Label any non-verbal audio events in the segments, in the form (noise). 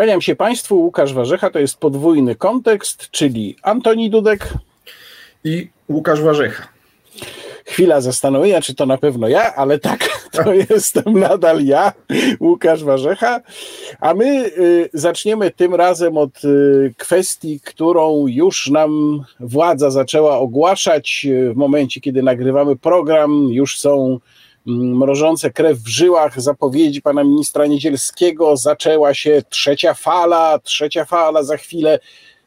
Kłaniam się Państwu, Łukasz Warzecha, to jest podwójny kontekst, czyli Antoni Dudek i Łukasz Warzecha. Chwila zastanowienia, czy to na pewno ja, ale tak, (laughs) to jestem nadal ja, Łukasz Warzecha. A my y, zaczniemy tym razem od y, kwestii, którą już nam władza zaczęła ogłaszać w momencie, kiedy nagrywamy program. Już są mrożące krew w żyłach zapowiedzi pana ministra Niedzielskiego. Zaczęła się trzecia fala, trzecia fala za chwilę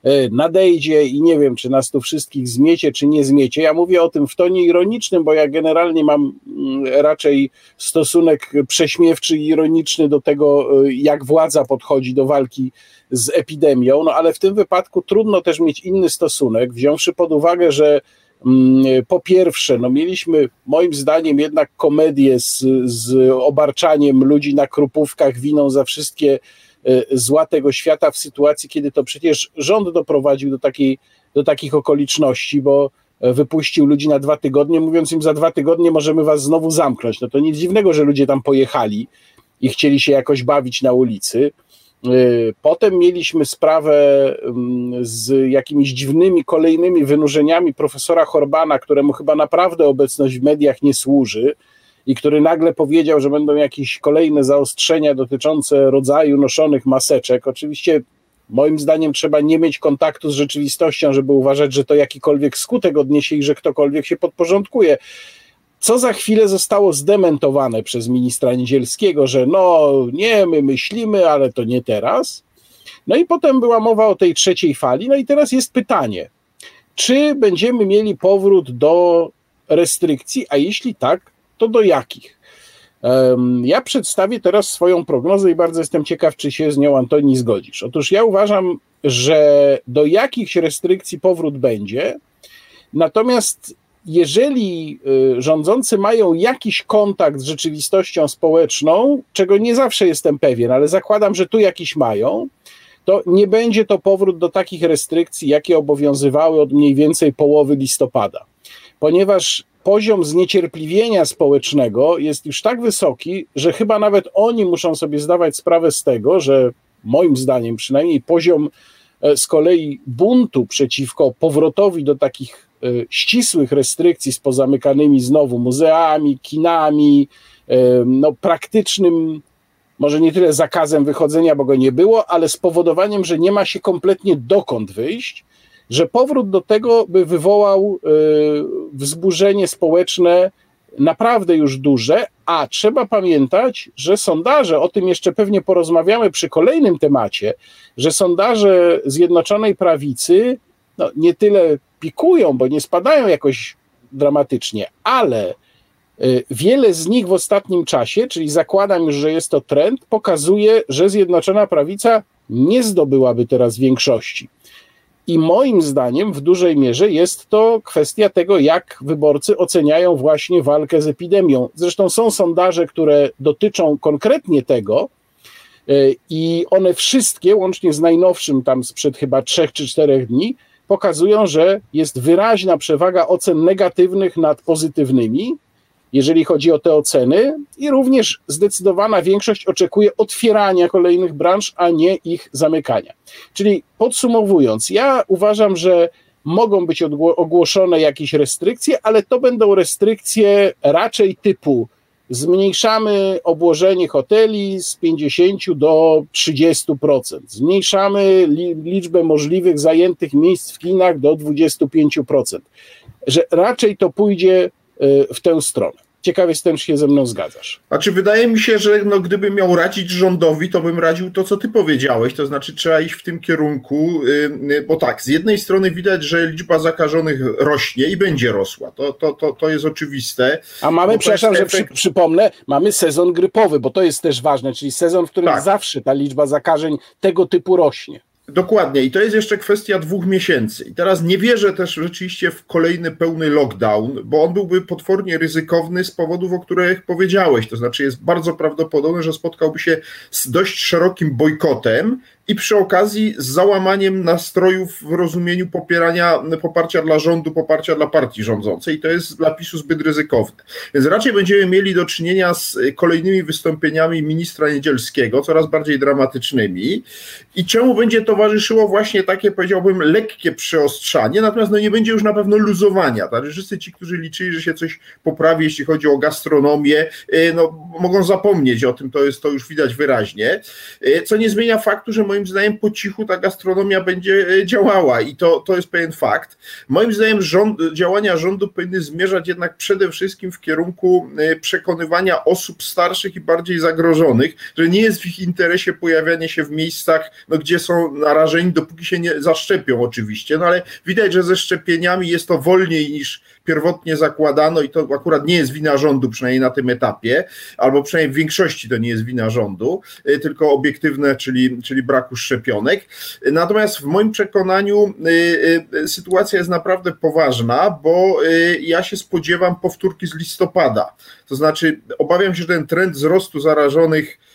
E, nadejdzie i nie wiem, czy nas tu wszystkich zmiecie, czy nie zmiecie. Ja mówię o tym w tonie ironicznym, bo ja generalnie mam mm, raczej stosunek prześmiewczy i ironiczny do tego, e, jak władza podchodzi do walki z epidemią, no ale w tym wypadku trudno też mieć inny stosunek, wziąwszy pod uwagę, że po pierwsze, no mieliśmy moim zdaniem jednak komedię z, z obarczaniem ludzi na krupówkach winą za wszystkie Y, zła tego świata w sytuacji, kiedy to przecież rząd doprowadził do, takiej, do takich okoliczności, bo e, wypuścił ludzi na dwa tygodnie, mówiąc im za dwa tygodnie możemy was znowu zamknąć. No to nic dziwnego, że ludzie tam pojechali i chcieli się jakoś bawić na ulicy. Y, potem mieliśmy sprawę mm, z jakimiś dziwnymi kolejnymi wynurzeniami profesora Horbana, któremu chyba naprawdę obecność w mediach nie służy i który nagle powiedział, że będą jakieś kolejne zaostrzenia dotyczące rodzaju noszonych maseczek. Oczywiście moim zdaniem trzeba nie mieć kontaktu z rzeczywistością, żeby uważać, że to jakikolwiek skutek odniesie i że ktokolwiek się podporządkuje. Co za chwilę zostało zdementowane przez ministra Niedzielskiego, że no nie, my myślimy, ale to nie teraz. No i potem była mowa o tej trzeciej fali. No i teraz jest pytanie, czy będziemy mieli powrót do restrykcji, a jeśli tak, to do jakich? Ja przedstawię teraz swoją prognozę i bardzo jestem ciekaw, czy się z nią Antoni zgodzisz. Otóż ja uważam, że do jakichś restrykcji powrót będzie, natomiast jeżeli y, rządzący mają jakiś kontakt z rzeczywistością społeczną, czego nie zawsze jestem pewien, ale zakładam, że tu jakiś mają, to nie będzie to powrót do takich restrykcji, jakie obowiązywały od mniej więcej połowy listopada. Ponieważ poziom zniecierpliwienia społecznego jest już tak wysoki, że chyba nawet oni muszą sobie zdawać sprawę z tego, że moim zdaniem przynajmniej poziom e, z kolei buntu przeciwko powrotowi do takich ścisłych restrykcji z pozamykanymi znowu muzeami, kinami, e, no praktycznym, może nie tyle zakazem wychodzenia, bo go nie było, ale spowodowaniem, że nie ma się kompletnie dokąd wyjść, że powrót do tego by wywołał e, wzburzenie społeczne naprawdę już duże, a trzeba pamiętać, że sondaże, o tym jeszcze pewnie porozmawiamy przy kolejnym temacie, że sondaże Zjednoczonej Prawicy no, nie tyle pikują, bo nie spadają jakoś dramatycznie, ale e, wiele z nich w ostatnim czasie, czyli zakładam już, że jest to trend, pokazuje, że Zjednoczona Prawica nie zdobyłaby teraz większości. I moim zdaniem w dużej mierze jest to kwestia tego, jak wyborcy oceniają właśnie walkę z epidemią. Zresztą są sondaże, które dotyczą konkretnie tego, e, i one wszystkie, łącznie z najnowszym, tam sprzed chyba trzech czy czterech dni, pokazują, że jest wyraźna przewaga ocen negatywnych nad pozytywnymi, jeżeli chodzi o te oceny, i również zdecydowana większość oczekuje otwierania kolejnych branż, a nie ich zamykania. Czyli podsumowując, ja uważam, że mogą być ogłoszone jakieś restrykcje, ale to będą restrykcje raczej typu zmniejszamy obłożenie hoteli z 50 do 30%, zmniejszamy liczbę możliwych zajętych miejsc w kinach do 25%, że raczej to pójdzie w tę stronę. Ciekaw jestem, czy się ze mną zgadzasz. A czy wydaje mi się, że no, gdybym miał radzić rządowi, to bym radził to, co ty powiedziałeś, to znaczy trzeba iść w tym kierunku, yy, bo tak, z jednej strony widać, że liczba zakażonych rośnie i będzie rosła, to, to, to, to jest oczywiste. A mamy, przepraszam, efekt... że przy, przypomnę, mamy sezon grypowy, bo to jest też ważne, czyli sezon, w którym tak. zawsze ta liczba zakażeń tego typu rośnie. Dokładnie, i to jest jeszcze kwestia dwóch miesięcy. I teraz nie wierzę też rzeczywiście w kolejny pełny lockdown, bo on byłby potwornie ryzykowny z powodów, o których powiedziałeś. To znaczy, jest bardzo prawdopodobne, że spotkałby się z dość szerokim bojkotem i przy okazji z załamaniem nastrojów w rozumieniu popierania, poparcia dla rządu, poparcia dla partii rządzącej. To jest dla PiSu zbyt ryzykowne. Więc raczej będziemy mieli do czynienia z kolejnymi wystąpieniami ministra Niedzielskiego, coraz bardziej dramatycznymi. I czemu będzie towarzyszyło właśnie takie, powiedziałbym, lekkie przyostrzanie, natomiast no nie będzie już na pewno luzowania. Tak? Wszyscy ci, którzy liczyli, że się coś poprawi, jeśli chodzi o gastronomię, y, no, mogą zapomnieć o tym, to, jest, to już widać wyraźnie. Y, co nie zmienia faktu, że moim zdaniem po cichu ta gastronomia będzie e, działała i to, to jest pewien fakt. Moim zdaniem rząd, działania rządu powinny zmierzać jednak przede wszystkim w kierunku e, przekonywania osób starszych i bardziej zagrożonych, że nie jest w ich interesie pojawianie się w miejscach, no, gdzie są narażeni, dopóki się nie zaszczepią oczywiście, no ale widać, że ze szczepieniami jest to wolniej niż pierwotnie zakładano i to akurat nie jest wina rządu, przynajmniej na tym etapie, albo przynajmniej w większości to nie jest wina rządu, y, tylko obiektywne, czyli, czyli braku szczepionek. Natomiast w moim przekonaniu y, y, sytuacja jest naprawdę poważna, bo ja się spodziewam powtórki z listopada. To znaczy, obawiam się, że ten trend wzrostu zarażonych Y,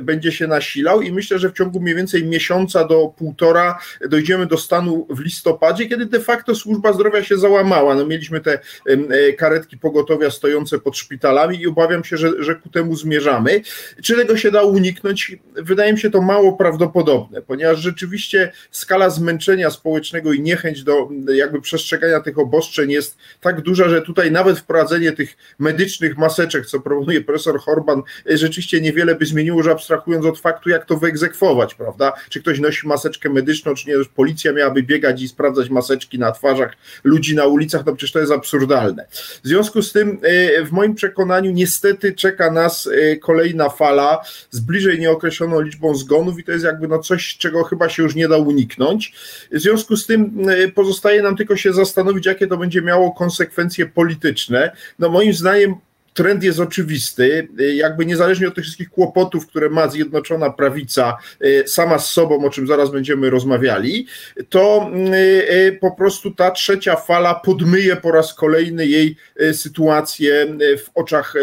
będzie się nasilał i myślę, że w ciągu mniej więcej miesiąca do półtora dojdziemy do stanu w listopadzie, kiedy de facto służba zdrowia się załamała. No, mieliśmy te y, karetki pogotowia stojące pod szpitalami i obawiam się, że, że ku temu zmierzamy. Czy tego się da uniknąć? Wydaje mi się to mało prawdopodobne, ponieważ rzeczywiście skala zmęczenia społecznego i niechęć do jakby przestrzegania tych obostrzeń jest tak duża, że tutaj nawet wprowadzenie tych medycznych maseczek, co proponuje profesor Horban, y, rzeczywiście niewiele by zmieniło zmieniło, że abstrahując od faktu, jak to wyegzekwować, prawda? Czy ktoś nosi maseczkę medyczną, czy nie, policja miałaby biegać i sprawdzać maseczki na twarzach ludzi na ulicach, no przecież to jest absurdalne. W związku z tym, e, w moim przekonaniu, niestety czeka nas e, kolejna fala z bliżej nieokreśloną liczbą zgonów i to jest jakby no coś, czego chyba się już nie da uniknąć. W związku z tym e, pozostaje nam tylko się zastanowić, jakie to będzie miało konsekwencje polityczne. No moim zdaniem trend jest oczywisty, y, jakby niezależnie od tych wszystkich kłopotów, które ma Zjednoczona Prawica y, sama z sobą, o czym zaraz będziemy rozmawiali, to y, po prostu ta trzecia fala podmyje po raz kolejny jej sytuację w oczach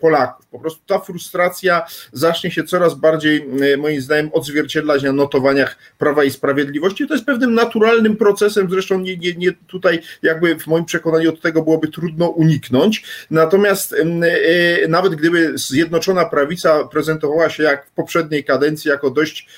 Polaków. Po prostu ta frustracja zacznie się coraz bardziej, moim zdaniem, odzwierciedlać na notowaniach Prawa i Sprawiedliwości. To jest pewnym naturalnym procesem, zresztą nie, nie, nie tutaj jakby w moim przekonaniu od tego byłoby trudno uniknąć. Natomiast Y, y, nawet gdyby Zjednoczona Prawica prezentowała się jak w poprzedniej kadencji, jako dość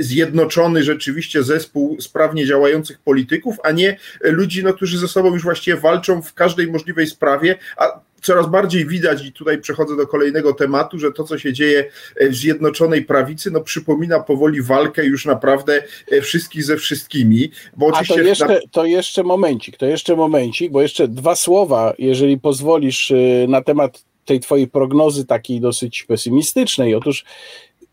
zjednoczony rzeczywiście zespół sprawnie działających polityków, a nie ludzi, no, którzy ze sobą już właściwie walczą w każdej możliwej sprawie, a coraz bardziej widać, i tutaj przechodzę do kolejnego tematu, że to, co się dzieje w Zjednoczonej Prawicy, no przypomina powoli walkę już naprawdę wszystkich ze wszystkimi. Bo oczywiście A to jeszcze, to jeszcze momencik, to jeszcze momencik, bo jeszcze dwa słowa, jeżeli pozwolisz, na temat tej twojej prognozy takiej dosyć pesymistycznej. Otóż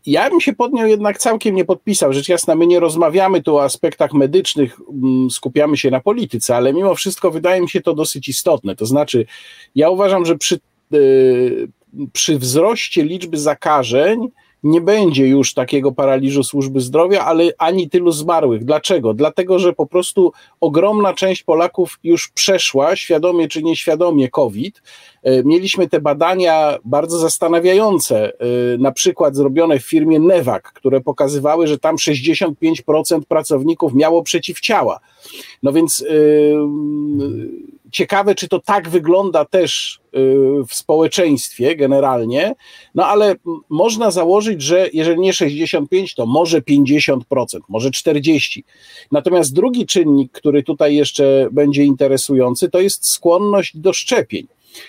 ja bym się pod nią jednak całkiem nie podpisał. Rzecz jasna, my nie rozmawiamy tu o aspektach medycznych, mm, skupiamy się na polityce, ale mimo wszystko wydaje mi się to dosyć istotne. To znaczy, ja uważam, że przy, yy, przy wzroście liczby zakażeń, nie będzie już takiego paraliżu służby zdrowia, ale ani tylu zmarłych. Dlaczego? Dlatego, że po prostu ogromna część Polaków już przeszła, świadomie czy nieświadomie, COVID. E, mieliśmy te badania bardzo zastanawiające, e, na przykład zrobione w firmie Nevak, które pokazywały, że tam 65% pracowników miało przeciwciała. No więc yy, ciekawe, czy to tak wygląda też w społeczeństwie generalnie, no ale można założyć, że jeżeli nie 65, to może 50%, może 40%. Natomiast drugi czynnik, który tutaj jeszcze będzie interesujący, to jest skłonność do szczepień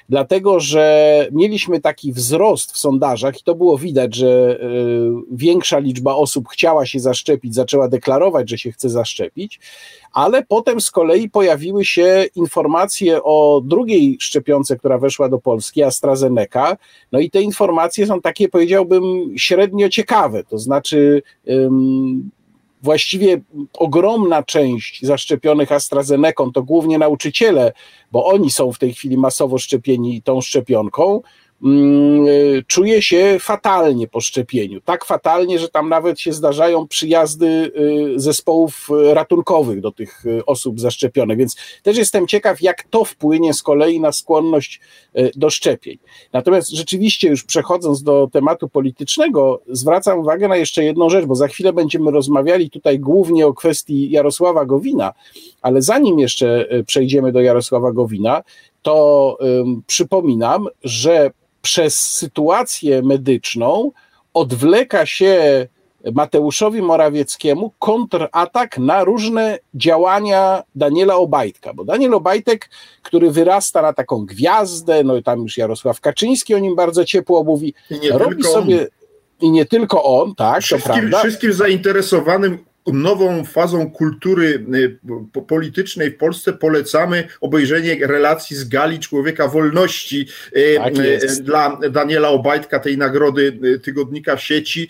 dlatego że mieliśmy taki wzrost w sondażach i to było widać, że y, większa liczba osób chciała się zaszczepić, zaczęła deklarować, że się chce zaszczepić, ale potem z kolei pojawiły się informacje o drugiej szczepionce, która weszła do Polski, AstraZeneca, no i te informacje są takie, powiedziałbym, średnio ciekawe, to znaczy właściwie ogromna część zaszczepionych AstraZeneką to głównie nauczyciele, bo oni są w tej chwili masowo szczepieni tą szczepionką. Mm, czuje się fatalnie po szczepieniu. Tak fatalnie, że tam nawet się zdarzają przyjazdy zespołów ratunkowych do tych osób zaszczepionych. Więc też jestem ciekaw, jak to wpłynie z kolei na skłonność do szczepień. Natomiast rzeczywiście, już przechodząc do tematu politycznego, zwracam uwagę na jeszcze jedną rzecz, bo za chwilę będziemy rozmawiali tutaj głównie o kwestii Jarosława Gowina, ale zanim jeszcze e, przejdziemy do Jarosława Gowina, to um, przypominam, że przez sytuację medyczną odwleka się Mateuszowi Morawieckiemu kontratak na różne działania Daniela Obajtka, bo Daniel Obajtek, który wyrasta na taką gwiazdę, no i tam już Jarosław Kaczyński o nim bardzo ciepło mówi, robi sobie... I nie tylko on, tak, wszystkim, to prawda. Wszystkim zainteresowanym nową fazą kultury y, politycznej w Polsce polecamy obejrzenie relacji z Gali Człowieka Wolności y, tak y, dla Daniela Obajtka, tej nagrody tygodnika w sieci,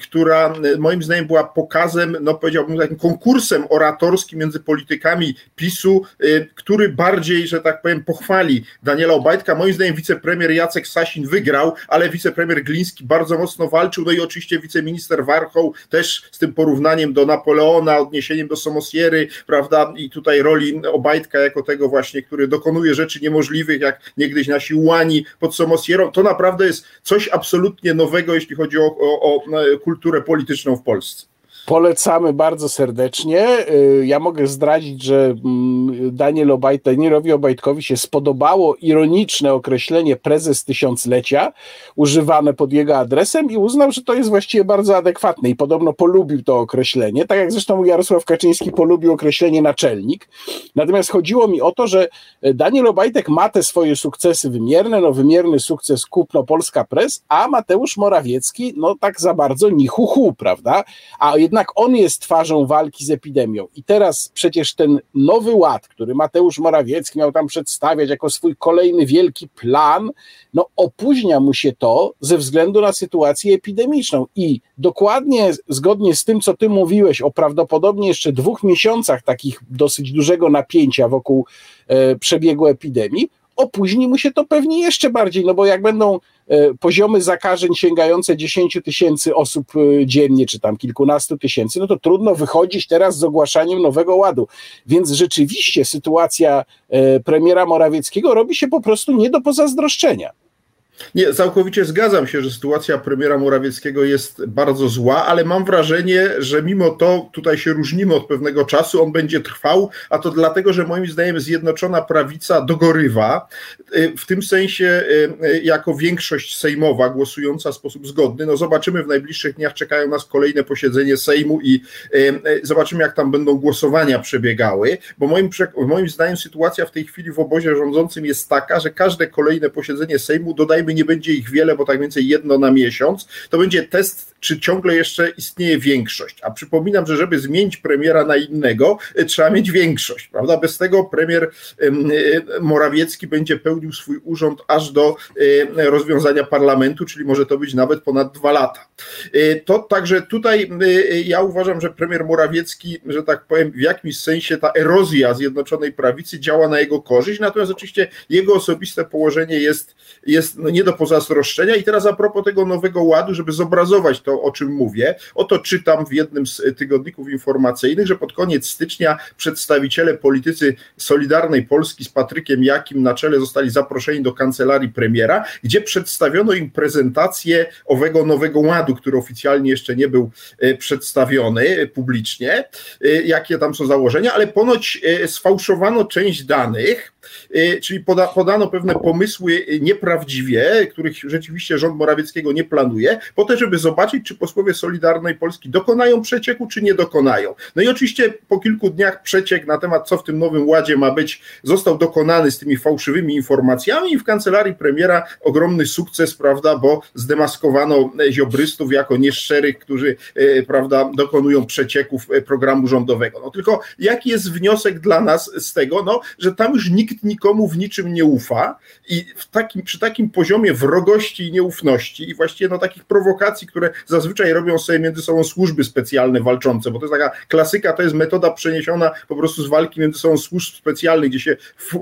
która moim zdaniem była pokazem, no powiedziałbym takim konkursem oratorskim między politykami PiSu, który bardziej, że tak powiem, pochwali Daniela Obajtka. Moim zdaniem wicepremier Jacek Sasin wygrał, ale wicepremier Gliński bardzo mocno walczył, no i oczywiście wiceminister Warchoł też z tym porównaniem do do Napoleona, odniesieniem do Somosiery, prawda, i tutaj roli Obajtka jako tego właśnie, który dokonuje rzeczy niemożliwych, jak niegdyś nasi łani pod Somosierą, to naprawdę jest coś absolutnie nowego, jeśli chodzi o, o, o kulturę polityczną w Polsce. Polecamy bardzo serdecznie. Y, ja mogę zdradzić, że mm, Daniel Obajt, Danielowi Obajtkowi się spodobało ironiczne określenie prezes tysiąclecia, używane pod jego adresem i uznał, że to jest właściwie bardzo adekwatne i podobno polubił to określenie, tak jak zresztą Jarosław Kaczyński polubił określenie naczelnik. Natomiast chodziło mi o to, że Daniel Obajtek ma te swoje sukcesy wymierne, no wymierny sukces kupno Polska Press, a Mateusz Morawiecki, no tak za bardzo ni hu prawda? A jednak on jest twarzą walki z epidemią. I teraz przecież ten nowy ład, który Mateusz Morawiecki miał tam przedstawiać jako swój kolejny wielki plan, no opóźnia mu się to ze względu na sytuację epidemiczną. I dokładnie zgodnie z tym, co ty mówiłeś o prawdopodobnie jeszcze dwóch miesiącach takich dosyć dużego napięcia wokół e, przebiegu epidemii, opóźni mu się to pewnie jeszcze bardziej, no bo jak będą e, poziomy zakażeń sięgające 10 tysięcy osób e, dziennie, czy tam kilkunastu tysięcy, no to trudno wychodzić teraz z ogłaszaniem nowego ładu. Więc rzeczywiście sytuacja e, premiera Morawieckiego robi się po prostu nie do pozazdroszczenia. Nie, całkowicie zgadzam się, że sytuacja premiera Morawieckiego jest bardzo zła, ale mam wrażenie, że mimo to tutaj się różnimy od pewnego czasu, on będzie trwał, a to dlatego, że moim zdaniem Zjednoczona Prawica dogorywa, y, w tym sensie y, y, jako większość sejmowa głosująca w sposób zgodny. No zobaczymy w najbliższych dniach, czekają nas kolejne posiedzenie Sejmu i zobaczymy, jak tam będą głosowania przebiegały, bo moim, moim zdaniem sytuacja w tej chwili w obozie rządzącym jest taka, że każde kolejne posiedzenie Sejmu dodajmy nie będzie ich wiele, bo tak więcej jedno na miesiąc, to będzie test, czy ciągle jeszcze istnieje większość. A przypominam, że żeby zmienić premiera na innego, y, trzeba mieć większość, prawda? Bez tego premier y, Morawiecki będzie pełnił swój urząd aż do y, rozwiązania parlamentu, czyli może to być nawet ponad dwa lata. To także tutaj ja uważam, że premier Morawiecki, że tak powiem, w jakimś sensie ta erozja Zjednoczonej Prawicy działa na jego korzyść, natomiast oczywiście jego osobiste położenie jest, jest no nie do pozazdroszczenia. I teraz a propos tego nowego ładu, żeby zobrazować to, o czym mówię, oto czytam w jednym z tygodników informacyjnych, że pod koniec stycznia przedstawiciele politycy Solidarnej Polski z Patrykiem Jakim na czele zostali zaproszeni do kancelarii premiera, gdzie przedstawiono im prezentację owego nowego ładu, który oficjalnie jeszcze nie był e, przedstawiony publicznie, e, jakie tam są założenia, ale ponoć e, sfałszowano część danych, czyli poda, podano pewne pomysły nieprawdziwie, których rzeczywiście rząd Morawieckiego nie planuje, po to, żeby zobaczyć, czy posłowie Solidarnej Polski dokonają przecieku, czy nie dokonają. No i oczywiście po kilku dniach przeciek na temat, co w tym nowym ładzie ma być, został dokonany z tymi fałszywymi informacjami i w kancelarii premiera ogromny sukces, prawda, bo zdemaskowano ziobrystów jako nieszczerych, którzy, e, prawda, dokonują przecieków e, programu rządowego. No tylko jaki jest wniosek dla nas z tego? No, że tam już nikt nikt nikomu w niczym nie ufa i w takim, przy takim poziomie wrogości i nieufności i właściwie no, takich prowokacji, które zazwyczaj robią sobie między sobą służby specjalne walczące, bo to jest taka klasyka, to jest metoda przeniesiona po prostu z walki między sobą służb specjalnych, gdzie się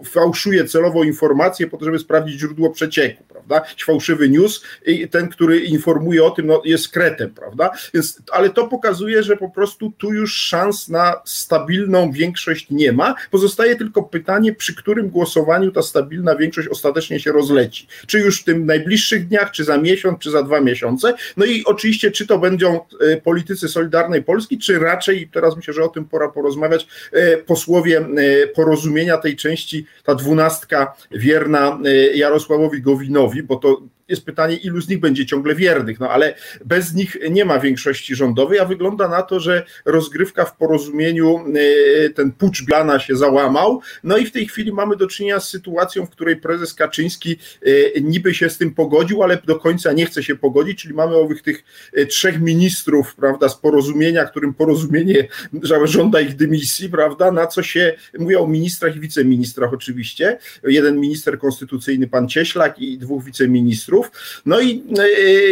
fałszuje celowo informacje po to, żeby sprawdzić źródło przecieku, prawda? fałszywy news i ten, który informuje o tym, no, jest kretem, prawda? Więc, ale to pokazuje, że po prostu tu już szans na stabilną większość nie ma. Pozostaje tylko pytanie, przy którym głosowaniu ta stabilna większość ostatecznie się rozleci. Czy już w tym najbliższych dniach, czy za miesiąc, czy za dwa miesiące. No i oczywiście, czy to będą e, politycy Solidarnej Polski, czy raczej, teraz myślę, że o tym pora porozmawiać, e, posłowie e, porozumienia tej części, ta dwunastka wierna Jarosławowi Gowinowi, bo to jest pytanie, ilu z nich będzie ciągle wiernych, no ale bez nich nie ma większości rządowej, a wygląda na to, że rozgrywka w porozumieniu, e, ten pucz Blana się załamał, no i w tej chwili mamy do czynienia z sytuacją, w której prezes Kaczyński e, niby się z tym pogodził, ale do końca nie chce się pogodzić, czyli mamy owych tych e, trzech ministrów, prawda, z porozumienia, którym porozumienie żąda ich dymisji, prawda, na co się, mówię o ministrach i wiceministrach oczywiście, jeden minister konstytucyjny, pan Cieślak i dwóch wiceministrów, ministrów. No i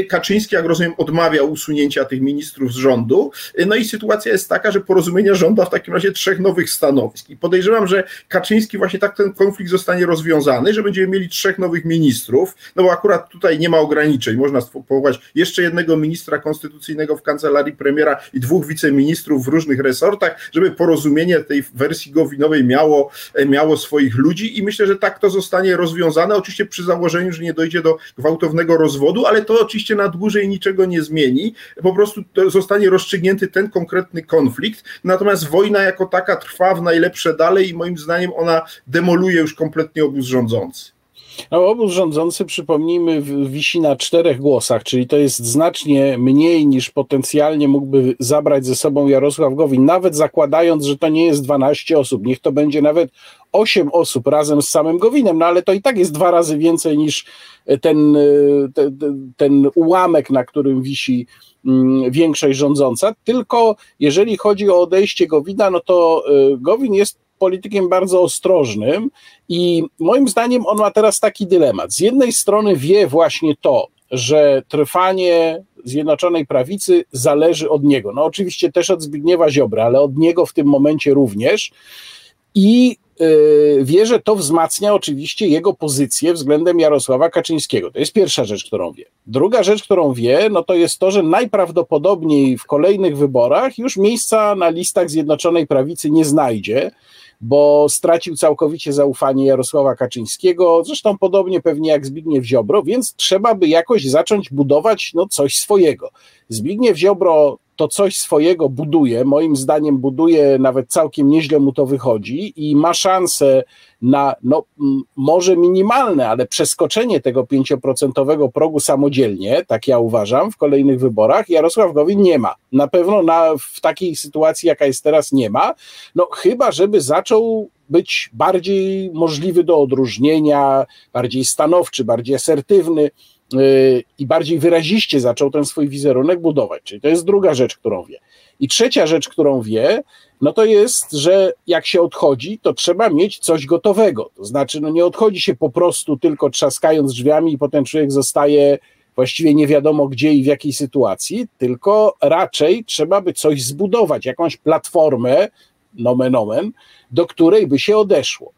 e, Kaczyński, jak rozumiem, odmawiał usunięcia tych ministrów z rządu. No i sytuacja jest taka, że porozumienie żąda w takim razie trzech nowych stanowisk. I podejrzewam, że Kaczyński właśnie tak ten konflikt zostanie rozwiązany, że będziemy mieli trzech nowych ministrów, no bo akurat tutaj nie ma ograniczeń. Można powołać jeszcze jednego ministra konstytucyjnego w kancelarii premiera i dwóch wiceministrów w różnych resortach, żeby porozumienie tej wersji Gowinowej miało, miało swoich ludzi i myślę, że tak to zostanie rozwiązane, oczywiście przy założeniu, że nie dojdzie do gwałtu gwałtownego rozwodu, ale to oczywiście na dłużej niczego nie zmieni. Po prostu zostanie rozstrzygnięty ten konkretny konflikt. Natomiast wojna jako taka trwa w najlepsze dalej i moim zdaniem ona demoluje już kompletnie obóz rządzący. No, obóz rządzący, przypomnijmy, wisi na czterech głosach, czyli to jest znacznie mniej niż potencjalnie mógłby zabrać ze sobą Jarosław Gowin, nawet zakładając, że to nie jest 12 osób, niech to będzie nawet 8 osób razem z samym Gowinem, no ale to i tak jest dwa razy więcej niż ten, ten, ten ułamek, na którym wisi mm, większość rządząca, tylko jeżeli chodzi o odejście Gowina, no to y, Gowin jest politykiem bardzo ostrożnym i moim zdaniem on ma teraz taki dylemat. Z jednej strony wie właśnie to, że trwanie Zjednoczonej Prawicy zależy od niego. No oczywiście też od Zbigniewa Ziobry, ale od niego w tym momencie również. I yy, wie, że to wzmacnia oczywiście jego pozycję względem Jarosława Kaczyńskiego. To jest pierwsza rzecz, którą wie. Druga rzecz, którą wie, no to jest to, że najprawdopodobniej w kolejnych wyborach już miejsca na listach Zjednoczonej Prawicy nie znajdzie bo stracił całkowicie zaufanie Jarosława Kaczyńskiego, zresztą podobnie pewnie jak Zbigniew Ziobro, więc trzeba by jakoś zacząć budować no, coś swojego. Zbigniew Ziobro to coś swojego buduje, moim zdaniem buduje, nawet całkiem nieźle mu to wychodzi i ma szansę na, no, może minimalne, ale przeskoczenie tego pięcioprocentowego progu samodzielnie, tak ja uważam, w kolejnych wyborach, Jarosław Gowin nie ma. Na pewno na, w takiej sytuacji, jaka jest teraz, nie ma. No chyba, żeby zaczął być bardziej możliwy do odróżnienia, bardziej stanowczy, bardziej asertywny, i bardziej wyraziście zaczął ten swój wizerunek budować. Czyli to jest druga rzecz, którą wie. I trzecia rzecz, którą wie, no to jest, że jak się odchodzi, to trzeba mieć coś gotowego. To znaczy, no nie odchodzi się po prostu tylko trzaskając drzwiami i potem człowiek zostaje właściwie nie wiadomo gdzie i w jakiej sytuacji, tylko raczej trzeba by coś zbudować, jakąś platformę, nomen omen, do której by się odeszło.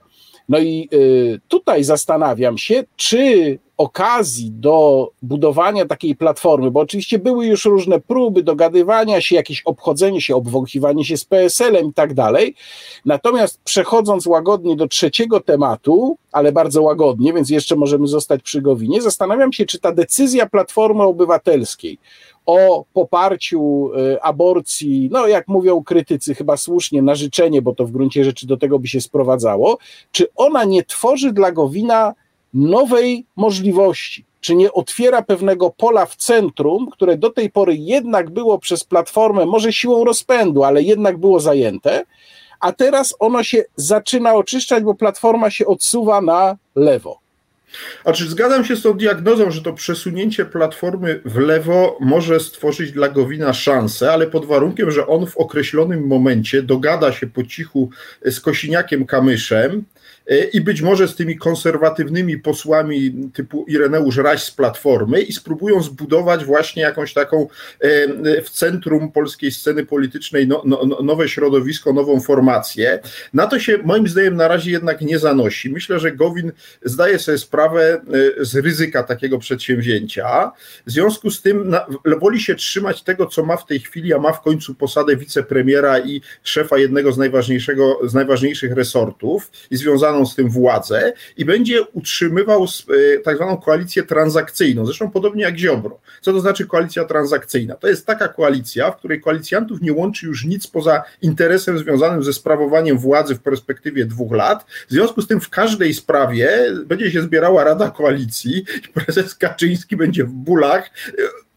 No i y, tutaj zastanawiam się, czy okazji do budowania takiej platformy, bo oczywiście były już różne próby dogadywania się, jakieś obchodzenie się, obwąchiwanie się z PSL-em i tak dalej. Natomiast przechodząc łagodnie do trzeciego tematu, ale bardzo łagodnie, więc jeszcze możemy zostać przy Gowinie, zastanawiam się, czy ta decyzja Platformy Obywatelskiej o poparciu y, aborcji, no jak mówią krytycy, chyba słusznie, na życzenie, bo to w gruncie rzeczy do tego by się sprowadzało, czy ona nie tworzy dla Gowina nowej możliwości, czy nie otwiera pewnego pola w centrum, które do tej pory jednak było przez Platformę, może siłą rozpędu, ale jednak było zajęte, a teraz ono się zaczyna oczyszczać, bo Platforma się odsuwa na lewo. A czy zgadzam się z tą diagnozą, że to przesunięcie platformy w lewo może stworzyć dla Gowina szansę, ale pod warunkiem, że on w określonym momencie dogada się po cichu z Kosiniakiem Kamyszem, i być może z tymi konserwatywnymi posłami typu Ireneusz Raś z Platformy i spróbują zbudować właśnie jakąś taką w centrum polskiej sceny politycznej no, no, no, nowe środowisko, nową formację. Na to się moim zdaniem na razie jednak nie zanosi. Myślę, że Gowin zdaje sobie sprawę z ryzyka takiego przedsięwzięcia. W związku z tym na, woli się trzymać tego, co ma w tej chwili, a ma w końcu posadę wicepremiera i szefa jednego z, najważniejszego, z najważniejszych resortów i związaną z tym władzę i będzie utrzymywał e, tak zwaną koalicję transakcyjną, zresztą podobnie jak Ziobro. Co to znaczy koalicja transakcyjna? To jest taka koalicja, w której koalicjantów nie łączy już nic poza interesem związanym ze sprawowaniem władzy w perspektywie dwóch lat. W związku z tym w każdej sprawie będzie się zbierała Rada Koalicji i (laughs) prezes Kaczyński będzie w bólach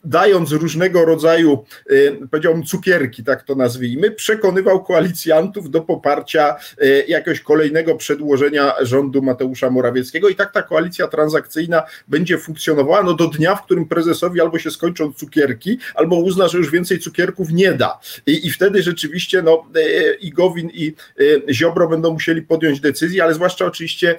dając różnego rodzaju, y, powiedziałbym, cukierki, tak to nazwijmy, przekonywał koalicjantów do poparcia y, jakiegoś kolejnego przedłożenia rządu Mateusza Morawieckiego i tak ta koalicja transakcyjna będzie funkcjonowała no, do dnia, w którym prezesowi albo się skończą cukierki, albo uzna, że już więcej cukierków nie da. I, i wtedy rzeczywiście no, y, i Gowin, i Ziobro będą musieli podjąć decyzję, ale zwłaszcza oczywiście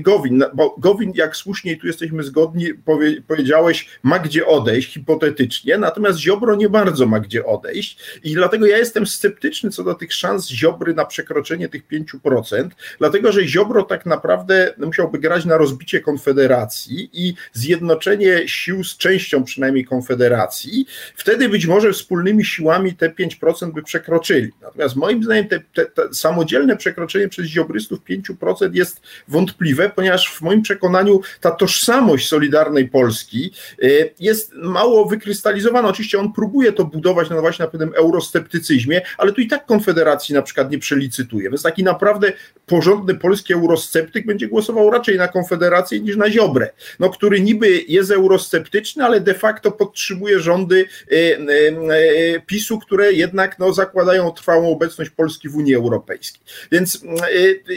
Gowin, bo Gowin, jak słusznie tu jesteśmy zgodni, powie, powiedziałeś, ma gdzie odejść, hipotetycznie, natomiast Ziobro nie bardzo ma gdzie odejść i dlatego ja jestem sceptyczny co do tych szans Ziobry na przekroczenie tych 5%, dlatego że Ziobro tak naprawdę musiałby grać na rozbicie Konfederacji i zjednoczenie sił z częścią przynajmniej Konfederacji, wtedy być może wspólnymi siłami te 5% by przekroczyli. Natomiast moim zdaniem te, te, te samodzielne przekroczenie przez Ziobrystów 5% jest wątpliwe, ponieważ w moim przekonaniu ta tożsamość Solidarnej Polski y, jest mało wykrystalizowane. Oczywiście on próbuje to budować no właśnie na pewnym eurosceptycyzmie, ale tu i tak Konfederacji na przykład nie przelicytuje. Więc taki naprawdę porządny polski eurosceptyk będzie głosował raczej na Konfederację niż na Ziobrę, no, który niby jest eurosceptyczny, ale de facto podtrzymuje rządy e, e, e, PiSu, które jednak no, zakładają trwałą obecność Polski w Unii Europejskiej. Więc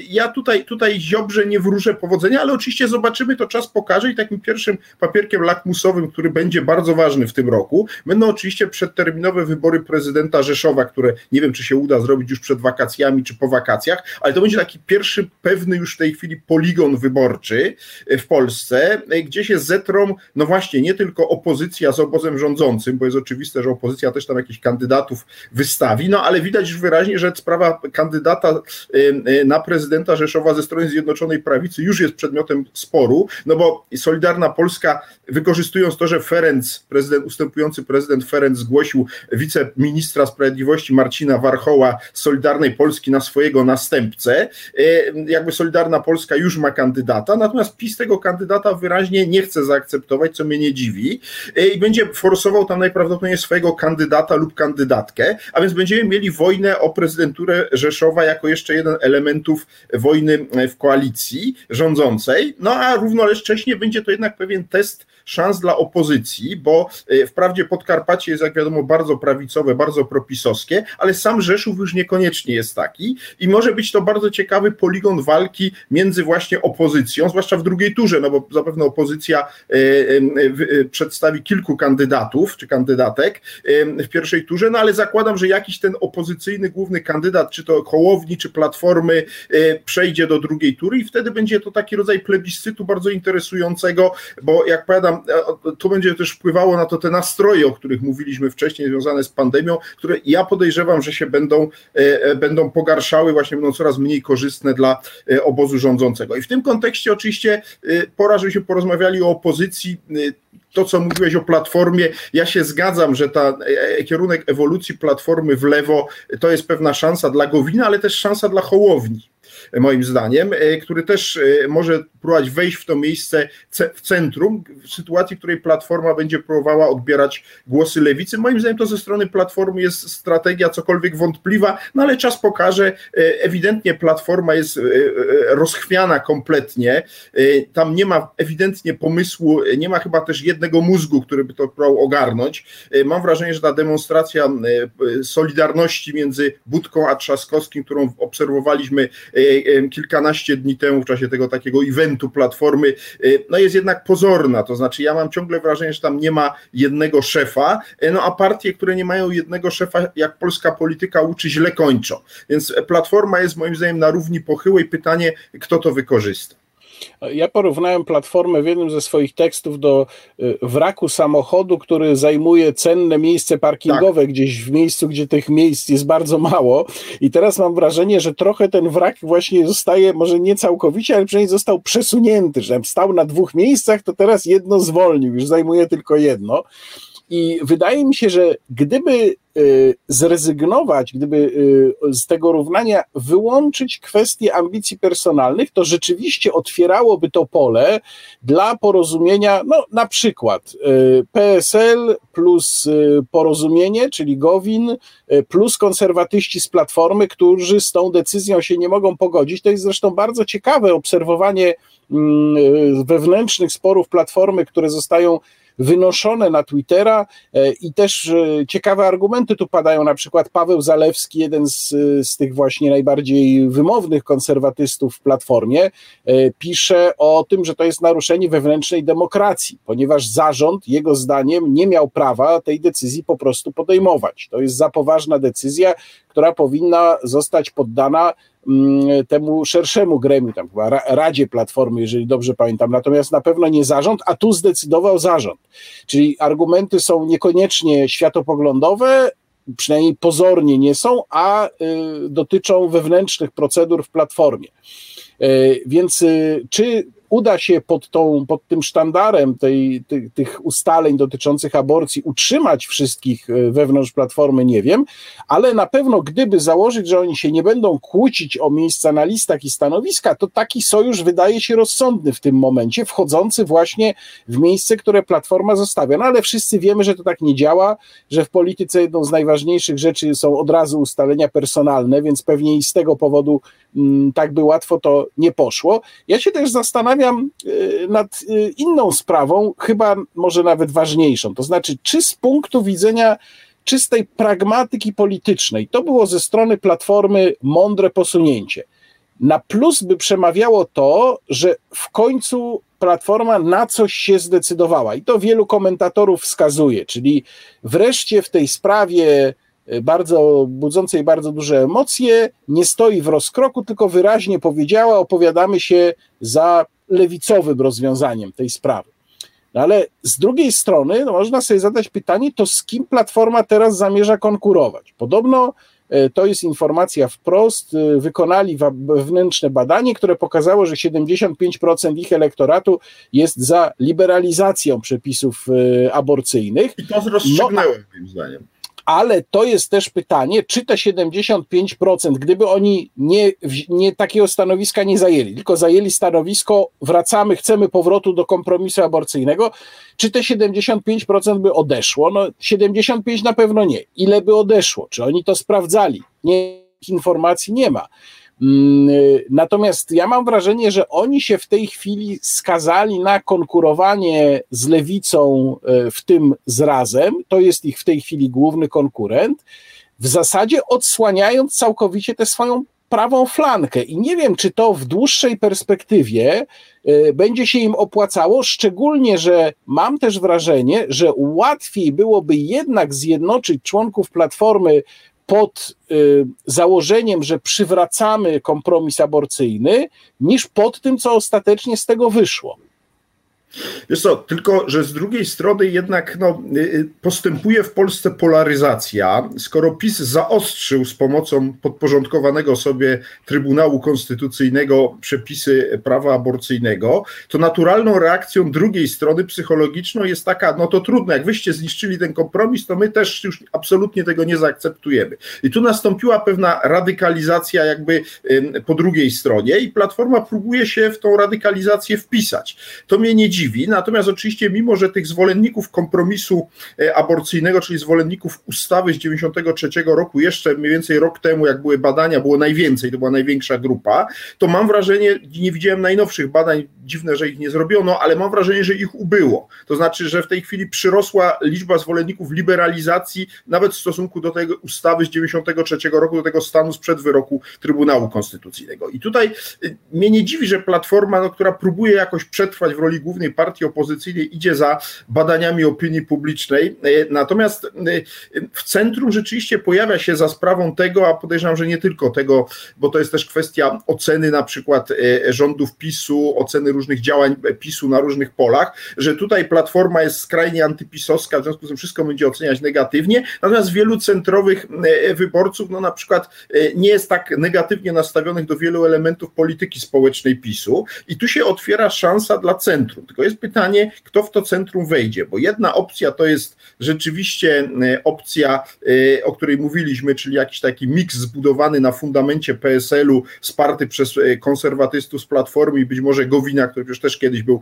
ja tutaj, tutaj Ziobrze nie wróżę powodzenia, ale oczywiście zobaczymy, to czas pokaże i takim pierwszym papierkiem lakmusowym, który będzie bardzo ważny ważny w tym roku. Będą oczywiście przedterminowe wybory prezydenta Rzeszowa, które nie wiem, czy się uda zrobić już przed wakacjami, czy po wakacjach, ale to będzie taki pierwszy pewny już w tej chwili poligon wyborczy w Polsce, gdzie się zetrą, no właśnie, nie tylko opozycja z obozem rządzącym, bo jest oczywiste, że opozycja też tam jakichś kandydatów wystawi, no ale widać już wyraźnie, że sprawa kandydata na prezydenta Rzeszowa ze strony Zjednoczonej Prawicy już jest przedmiotem sporu, no bo Solidarna Polska, wykorzystując to, że Ferenc, prezydent prezydent, ustępujący prezydent Ferenc zgłosił wiceministra sprawiedliwości Marcina Warchoła z Solidarnej Polski na swojego następcę. E, jakby Solidarna Polska już ma kandydata, natomiast PiS tego kandydata wyraźnie nie chce zaakceptować, co mnie nie dziwi e, i będzie forsował tam najprawdopodobniej swojego kandydata lub kandydatkę, a więc będziemy mieli wojnę o prezydenturę Rzeszowa jako jeszcze jeden elementów wojny w koalicji rządzącej, no a równocześnie będzie to jednak pewien test szans dla opozycji, bo wprawdzie Podkarpacie jest, jak wiadomo, bardzo prawicowe, bardzo propisowskie, ale sam Rzeszów już niekoniecznie jest taki i może być to bardzo ciekawy poligon walki między właśnie opozycją, zwłaszcza w drugiej turze, no bo zapewne opozycja y, y, przedstawi kilku kandydatów czy kandydatek w pierwszej turze, no ale zakładam, że jakiś ten opozycyjny główny kandydat, czy to Kołowni, czy Platformy przejdzie do drugiej tury i wtedy będzie to taki rodzaj plebiscytu bardzo interesującego, bo jak powiadam, E, to będzie też wpływało na to te nastroje, o których mówiliśmy wcześniej, związane z pandemią, które ja podejrzewam, że się będą, e, e, będą pogarszały, właśnie będą coraz mniej korzystne dla obozu rządzącego. I w tym kontekście oczywiście pora, żebyśmy porozmawiali o opozycji to, co mówiłeś o platformie, ja się zgadzam, że ta kierunek ewolucji platformy w lewo to jest pewna szansa dla Gowina, ale też szansa dla Hołowni moim zdaniem, e, który też e, może próbować wejść w to miejsce w centrum, w sytuacji, w której Platforma będzie próbowała odbierać głosy lewicy. Moim zdaniem to ze strony Platformy jest strategia cokolwiek wątpliwa, no ale czas pokaże. E, ewidentnie Platforma jest rozchwiana kompletnie. Tam nie ma ewidentnie pomysłu, nie ma chyba też jednego mózgu, który by to próbował ogarnąć. Mam wrażenie, że ta demonstracja solidarności między Budką a Trzaskowskim, którą obserwowaliśmy kilkanaście dni temu w czasie tego takiego eventu Platformy, no jest jednak pozorna, to znaczy ja mam ciągle wrażenie, że tam nie ma jednego szefa, no a partie, które nie mają jednego szefa, jak polska polityka uczy, źle kończą. Więc Platforma jest moim zdaniem na równi pochyłej. Pytanie, kto to wykorzysta. Ja porównałem platformę w jednym ze swoich tekstów do y, wraku samochodu, który zajmuje cenne miejsce parkingowe tak. gdzieś w miejscu, gdzie tych miejsc jest bardzo mało. I teraz mam wrażenie, że trochę ten wrak właśnie zostaje, może nie całkowicie, ale przynajmniej został przesunięty, że stał na dwóch miejscach, to teraz jedno zwolnił, już zajmuje tylko jedno. I wydaje mi się, że gdyby y, zrezygnować, gdyby y, z tego równania wyłączyć kwestie ambicji personalnych, to rzeczywiście otwierałoby to pole dla porozumienia, no na przykład y, PSL plus porozumienie, czyli Gowin, plus konserwatyści z Platformy, którzy z tą decyzją się nie mogą pogodzić. To jest zresztą bardzo ciekawe obserwowanie mm, wewnętrznych sporów Platformy, które zostają wynoszone na Twittera e, i też e, ciekawe argumenty tu padają, na przykład Paweł Zalewski, jeden z, z tych właśnie najbardziej wymownych konserwatystów w Platformie, e, pisze o tym, że to jest naruszenie wewnętrznej demokracji, ponieważ zarząd, jego zdaniem, nie miał prawa tej decyzji po prostu podejmować. To jest za poważna decyzja, która powinna zostać poddana temu szerszemu gremium, tam chyba Radzie Platformy, jeżeli dobrze pamiętam, natomiast na pewno nie zarząd, a tu zdecydował zarząd. Czyli argumenty są niekoniecznie światopoglądowe, przynajmniej pozornie nie są, a y, dotyczą wewnętrznych procedur w Platformie. Y, więc y, czy uda się pod, tą, pod tym sztandarem tej, tych, tych ustaleń dotyczących aborcji utrzymać wszystkich e, wewnątrz platformy, nie wiem, ale na pewno gdyby założyć, że oni się nie będą kłócić o miejsca na listach i stanowiska, to taki sojusz wydaje się rozsądny w tym momencie, wchodzący właśnie w miejsce, które platforma zostawia. No ale wszyscy wiemy, że to tak nie działa, że w polityce jedną z najważniejszych rzeczy są od razu ustalenia personalne, więc pewnie i z tego powodu tak by łatwo to nie poszło. Ja się też zastanawiam, y, nad y, inną sprawą, chyba może nawet ważniejszą. To znaczy, czy z punktu widzenia czystej pragmatyki politycznej to było ze strony Platformy mądre posunięcie. Na plus by przemawiało to, że w końcu Platforma na coś się zdecydowała i to wielu komentatorów wskazuje, czyli wreszcie w tej sprawie bardzo budzącej bardzo duże emocje, nie stoi w rozkroku, tylko wyraźnie powiedziała, opowiadamy się za lewicowym rozwiązaniem tej sprawy. No ale z drugiej strony no można sobie zadać pytanie, to z kim Platforma teraz zamierza konkurować? Podobno y, to jest informacja wprost, y, wykonali wewnętrzne badanie, które pokazało, że 75% ich elektoratu jest za liberalizacją przepisów aborcyjnych. I to rozstrzygnęło no, moim zdaniem ale to jest też pytanie, czy te 75%, gdyby oni nie, nie takiego stanowiska nie zajęli, tylko zajęli stanowisko, wracamy, chcemy powrotu do kompromisu aborcyjnego, czy te 75% by odeszło? No 75 na pewno nie. Ile by odeszło? Czy oni to sprawdzali? Nie, informacji nie ma. Mm, natomiast ja mam wrażenie, że oni się w tej chwili skazali na konkurowanie z lewicą, e, w tym z razem. To jest ich w tej chwili główny konkurent. W zasadzie odsłaniając całkowicie tę swoją prawą flankę. I nie wiem, czy to w dłuższej perspektywie e, będzie się im opłacało, szczególnie, że mam też wrażenie, że łatwiej byłoby jednak zjednoczyć członków Platformy pod y, założeniem, że przywracamy kompromis aborcyjny, niż pod tym, co ostatecznie z tego wyszło. Wiesz co, tylko że z drugiej strony jednak no, y, y, postępuje w Polsce polaryzacja. Skoro PiS zaostrzył z pomocą podporządkowanego sobie Trybunału Konstytucyjnego przepisy prawa aborcyjnego, to naturalną reakcją drugiej strony psychologiczną jest taka, no to trudno, jak wyście zniszczyli ten kompromis, to my też już absolutnie tego nie zaakceptujemy. I tu nastąpiła pewna radykalizacja jakby po drugiej stronie i Platforma próbuje się w tą radykalizację wpisać. To mnie nie dziwi dziwi. Natomiast oczywiście, mimo że tych zwolenników kompromisu e, aborcyjnego, czyli zwolenników ustawy z 93 roku, jeszcze mniej więcej rok temu, jak były badania, było najwięcej, to była największa grupa, to mam wrażenie, nie widziałem najnowszych badań, dziwne, że ich nie zrobiono, ale mam wrażenie, że ich ubyło. To znaczy, że w tej chwili przyrosła liczba zwolenników liberalizacji, nawet w stosunku do tej ustawy z 93 roku, do tego stanu sprzed wyroku Trybunału Konstytucyjnego. I tutaj y, mnie nie dziwi, że Platforma, no, która próbuje jakoś przetrwać w roli głównej partii opozycyjnej, idzie za badaniami opinii publicznej. Y, natomiast y, w centrum rzeczywiście pojawia się za sprawą tego, a podejrzewam, że nie tylko tego, bo to jest też kwestia oceny na przykład rządów PiSu, oceny różnych działań PiSu na różnych polach, że tutaj Platforma jest skrajnie antypisowska, w związku z tym wszystko będzie oceniać negatywnie, natomiast wielu centrowych wyborców, no na przykład nie jest tak negatywnie nastawionych do wielu elementów polityki społecznej PiSu i tu się otwiera szansa dla centrum. Tylko jest pytanie, kto w to centrum wejdzie, bo jedna opcja to jest rzeczywiście e, opcja, e, o której mówiliśmy, czyli jakiś taki miks zbudowany na fundamencie PSL-u, wsparty przez e, konserwatystów z Platformy i być może Gowina, który już też kiedyś był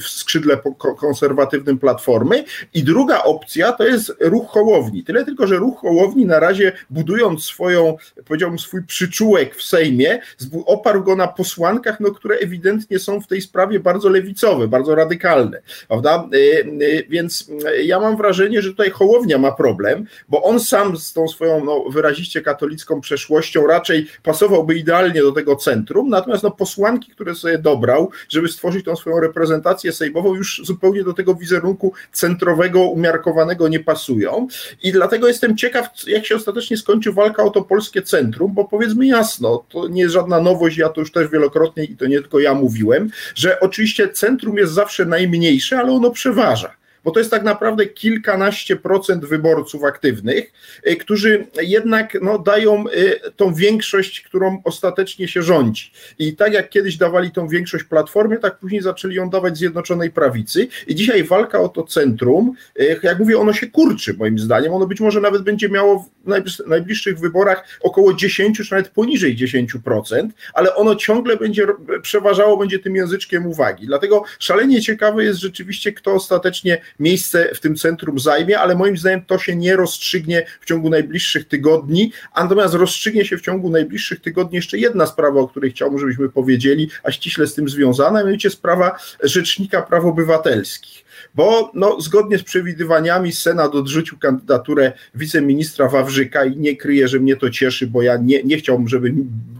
w skrzydle konserwatywnym Platformy. I druga opcja to jest ruch Hołowni. Tyle tylko, że ruch Hołowni na razie budując swoją, powiedziałbym, swój przyczółek w Sejmie, oparł go na posłankach, no, które ewidentnie są w tej sprawie bardzo lewicowe, bardzo radykalne, prawda? Y, y, więc y, ja mam wrażenie, że tutaj Hołownia ma problem, bo on sam z tą swoją no, wyraziście katolicką przeszłością raczej pasowałby idealnie do tego centrum, natomiast no, posłanki, które sobie dobrał, żeby stworzyć tą swoją reprezentację sejmową, już zupełnie do tego wizerunku centrowego, umiarkowanego nie pasują i dlatego jestem ciekaw, jak się ostatecznie skończy walka o to polskie centrum, bo powiedzmy jasno, to nie jest żadna nowość, ja to już też wielokrotnie i to nie tylko ja mówiłem, że oczywiście centrum jest zawsze najmniejsze, ale ono przeważa bo to jest tak naprawdę kilkanaście procent wyborców aktywnych, y, którzy jednak no, dają y, tą większość, którą ostatecznie się rządzi. I tak jak kiedyś dawali tą większość Platformie, tak później zaczęli ją dawać Zjednoczonej Prawicy. I dzisiaj walka o to centrum, y, jak mówię, ono się kurczy moim zdaniem. Ono być może nawet będzie miało w najbliższych wyborach około 10 czy nawet poniżej 10%, ale ono ciągle będzie przeważało, będzie tym języczkiem uwagi. Dlatego szalenie ciekawe jest rzeczywiście, kto ostatecznie miejsce w tym centrum zajmie, ale moim zdaniem to się nie rozstrzygnie w ciągu najbliższych tygodni, natomiast rozstrzygnie się w ciągu najbliższych tygodni jeszcze jedna sprawa, o której chciałbym, żebyśmy powiedzieli, a ściśle z tym związana, mianowicie sprawa Rzecznika Praw Obywatelskich bo no, zgodnie z przewidywaniami Senat odrzucił kandydaturę wiceministra Wawrzyka i nie kryję, że mnie to cieszy, bo ja nie, nie chciałbym, żeby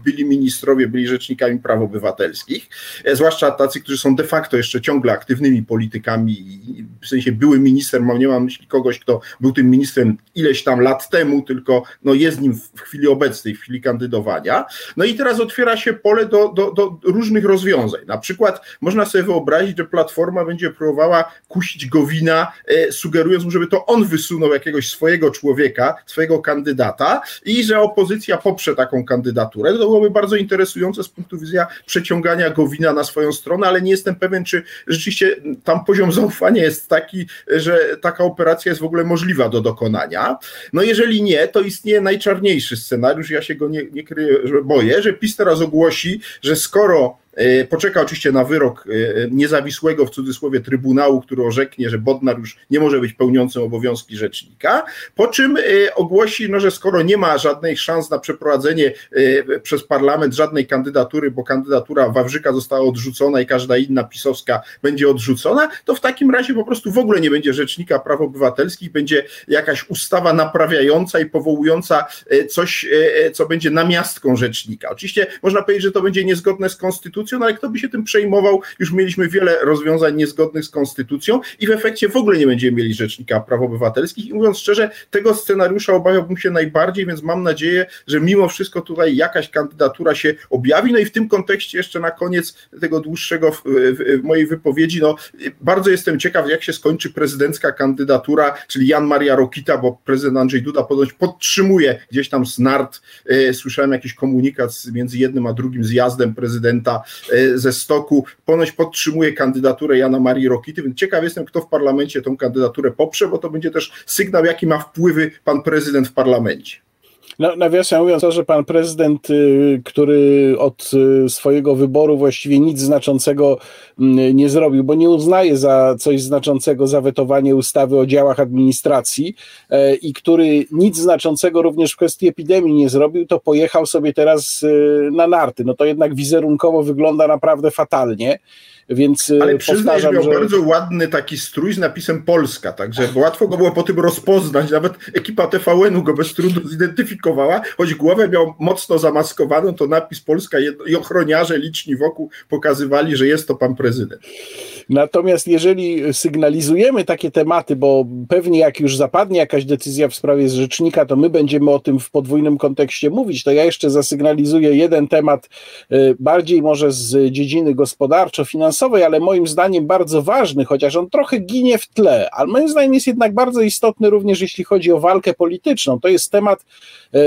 byli ministrowie, byli rzecznikami praw obywatelskich, e, zwłaszcza tacy, którzy są de facto jeszcze ciągle aktywnymi politykami, w sensie były minister, mam, nie mam myśli kogoś, kto był tym ministrem ileś tam lat temu, tylko no, jest nim w chwili obecnej, w chwili kandydowania. No i teraz otwiera się pole do, do, do różnych rozwiązań. Na przykład można sobie wyobrazić, że Platforma będzie próbowała kusić Gowina, e, sugerując mu, żeby to on wysunął jakiegoś swojego człowieka, swojego kandydata i że opozycja poprze taką kandydaturę. To byłoby bardzo interesujące z punktu widzenia przeciągania Gowina na swoją stronę, ale nie jestem pewien, czy rzeczywiście tam poziom zaufania jest taki, że taka operacja jest w ogóle możliwa do dokonania. No jeżeli nie, to istnieje najczarniejszy scenariusz, ja się go nie, nie kryję, że boję, że PiS teraz ogłosi, że skoro poczeka oczywiście na wyrok e, niezawisłego w cudzysłowie Trybunału, który orzeknie, że Bodnar już nie może być pełniącym obowiązki rzecznika, po czym e, ogłosi, no, że skoro nie ma żadnej szans na przeprowadzenie przez parlament żadnej kandydatury, bo kandydatura Wawrzyka została odrzucona i każda inna pisowska będzie odrzucona, to w takim razie po prostu w ogóle nie będzie rzecznika praw obywatelskich, będzie jakaś ustawa naprawiająca i powołująca coś, co będzie namiastką rzecznika. Oczywiście można powiedzieć, że to będzie niezgodne z konstytucją, konstytucją, no ale kto by się tym przejmował? Już mieliśmy wiele rozwiązań niezgodnych z konstytucją i w efekcie w ogóle nie będziemy mieli rzecznika praw obywatelskich. I mówiąc szczerze, tego scenariusza obawiałbym się najbardziej, więc mam nadzieję, że mimo wszystko tutaj jakaś kandydatura się objawi. No i w tym kontekście jeszcze na koniec tego dłuższego w, w, w mojej wypowiedzi, no bardzo jestem ciekaw, jak się skończy prezydencka kandydatura, czyli Jan Maria Rokita, bo prezydent Andrzej Duda ponoć podtrzymuje gdzieś tam z nart, e, słyszałem jakiś komunikat między jednym a drugim zjazdem prezydenta ze stoku. Ponoć podtrzymuje kandydaturę Jana Marii Rokity, więc ciekaw jestem, kto w parlamencie tą kandydaturę poprze, bo to będzie też sygnał, jaki ma wpływy pan prezydent w parlamencie. No, nawiasem mówiąc, to, że pan prezydent, y, który od y, swojego wyboru właściwie nic znaczącego mm, nie zrobił, bo nie uznaje za coś znaczącego zawetowanie ustawy o działach administracji e, i który nic znaczącego również w kwestii epidemii nie zrobił, to pojechał sobie teraz y, na narty. No to jednak wizerunkowo wygląda naprawdę fatalnie. Więc e, Ale przyznaj, że miał że... bardzo ładny taki strój z napisem Polska, także łatwo go było po tym rozpoznać. Nawet ekipa TVN-u go bez trudu zidentyfikowała, choć głowę miał mocno zamaskowaną, to napis Polska i ochroniarze liczni wokół pokazywali, że jest to pan prezydent. Natomiast jeżeli sygnalizujemy takie tematy, bo pewnie jak już zapadnie jakaś decyzja w sprawie rzecznika, to my będziemy o tym w podwójnym kontekście mówić, to ja jeszcze zasygnalizuję jeden temat e, bardziej może z dziedziny gospodarczo-finansowej, finansowej, ale moim zdaniem bardzo ważny, chociaż on trochę ginie w tle, ale moim zdaniem jest jednak bardzo istotny również jeśli chodzi o walkę polityczną. To jest temat e,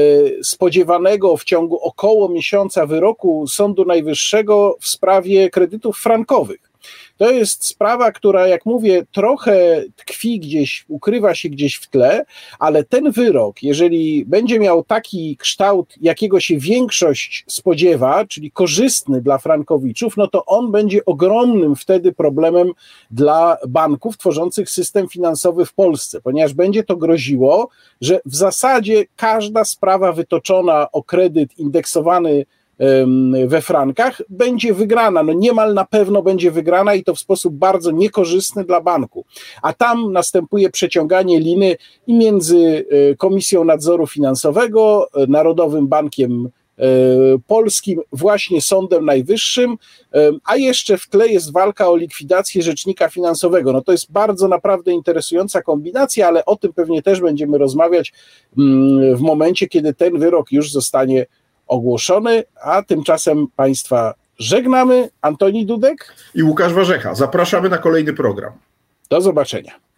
spodziewanego w ciągu około miesiąca wyroku Sądu Najwyższego w sprawie kredytów frankowych. To jest sprawa, która, jak mówię, trochę tkwi gdzieś, ukrywa się gdzieś w tle, ale ten wyrok, jeżeli będzie miał taki kształt, jakiego się większość spodziewa, czyli korzystny dla frankowiczów, no to on będzie ogromnym wtedy problemem dla banków tworzących system finansowy w Polsce, ponieważ będzie to groziło, że w zasadzie każda sprawa wytoczona o kredyt indeksowany we frankach, będzie wygrana. No niemal na pewno będzie wygrana i to w sposób bardzo niekorzystny dla banku. A tam następuje przeciąganie liny i między e, Komisją Nadzoru Finansowego, e, Narodowym Bankiem e, Polskim, właśnie Sądem Najwyższym, a jeszcze w tle jest walka o likwidację rzecznika finansowego. No to jest bardzo naprawdę interesująca kombinacja, ale o tym pewnie też będziemy rozmawiać mm, w momencie, kiedy ten wyrok już zostanie ogłoszony, a tymczasem Państwa żegnamy. Antoni Dudek i Łukasz Warzecha. Zapraszamy na kolejny program. Do zobaczenia.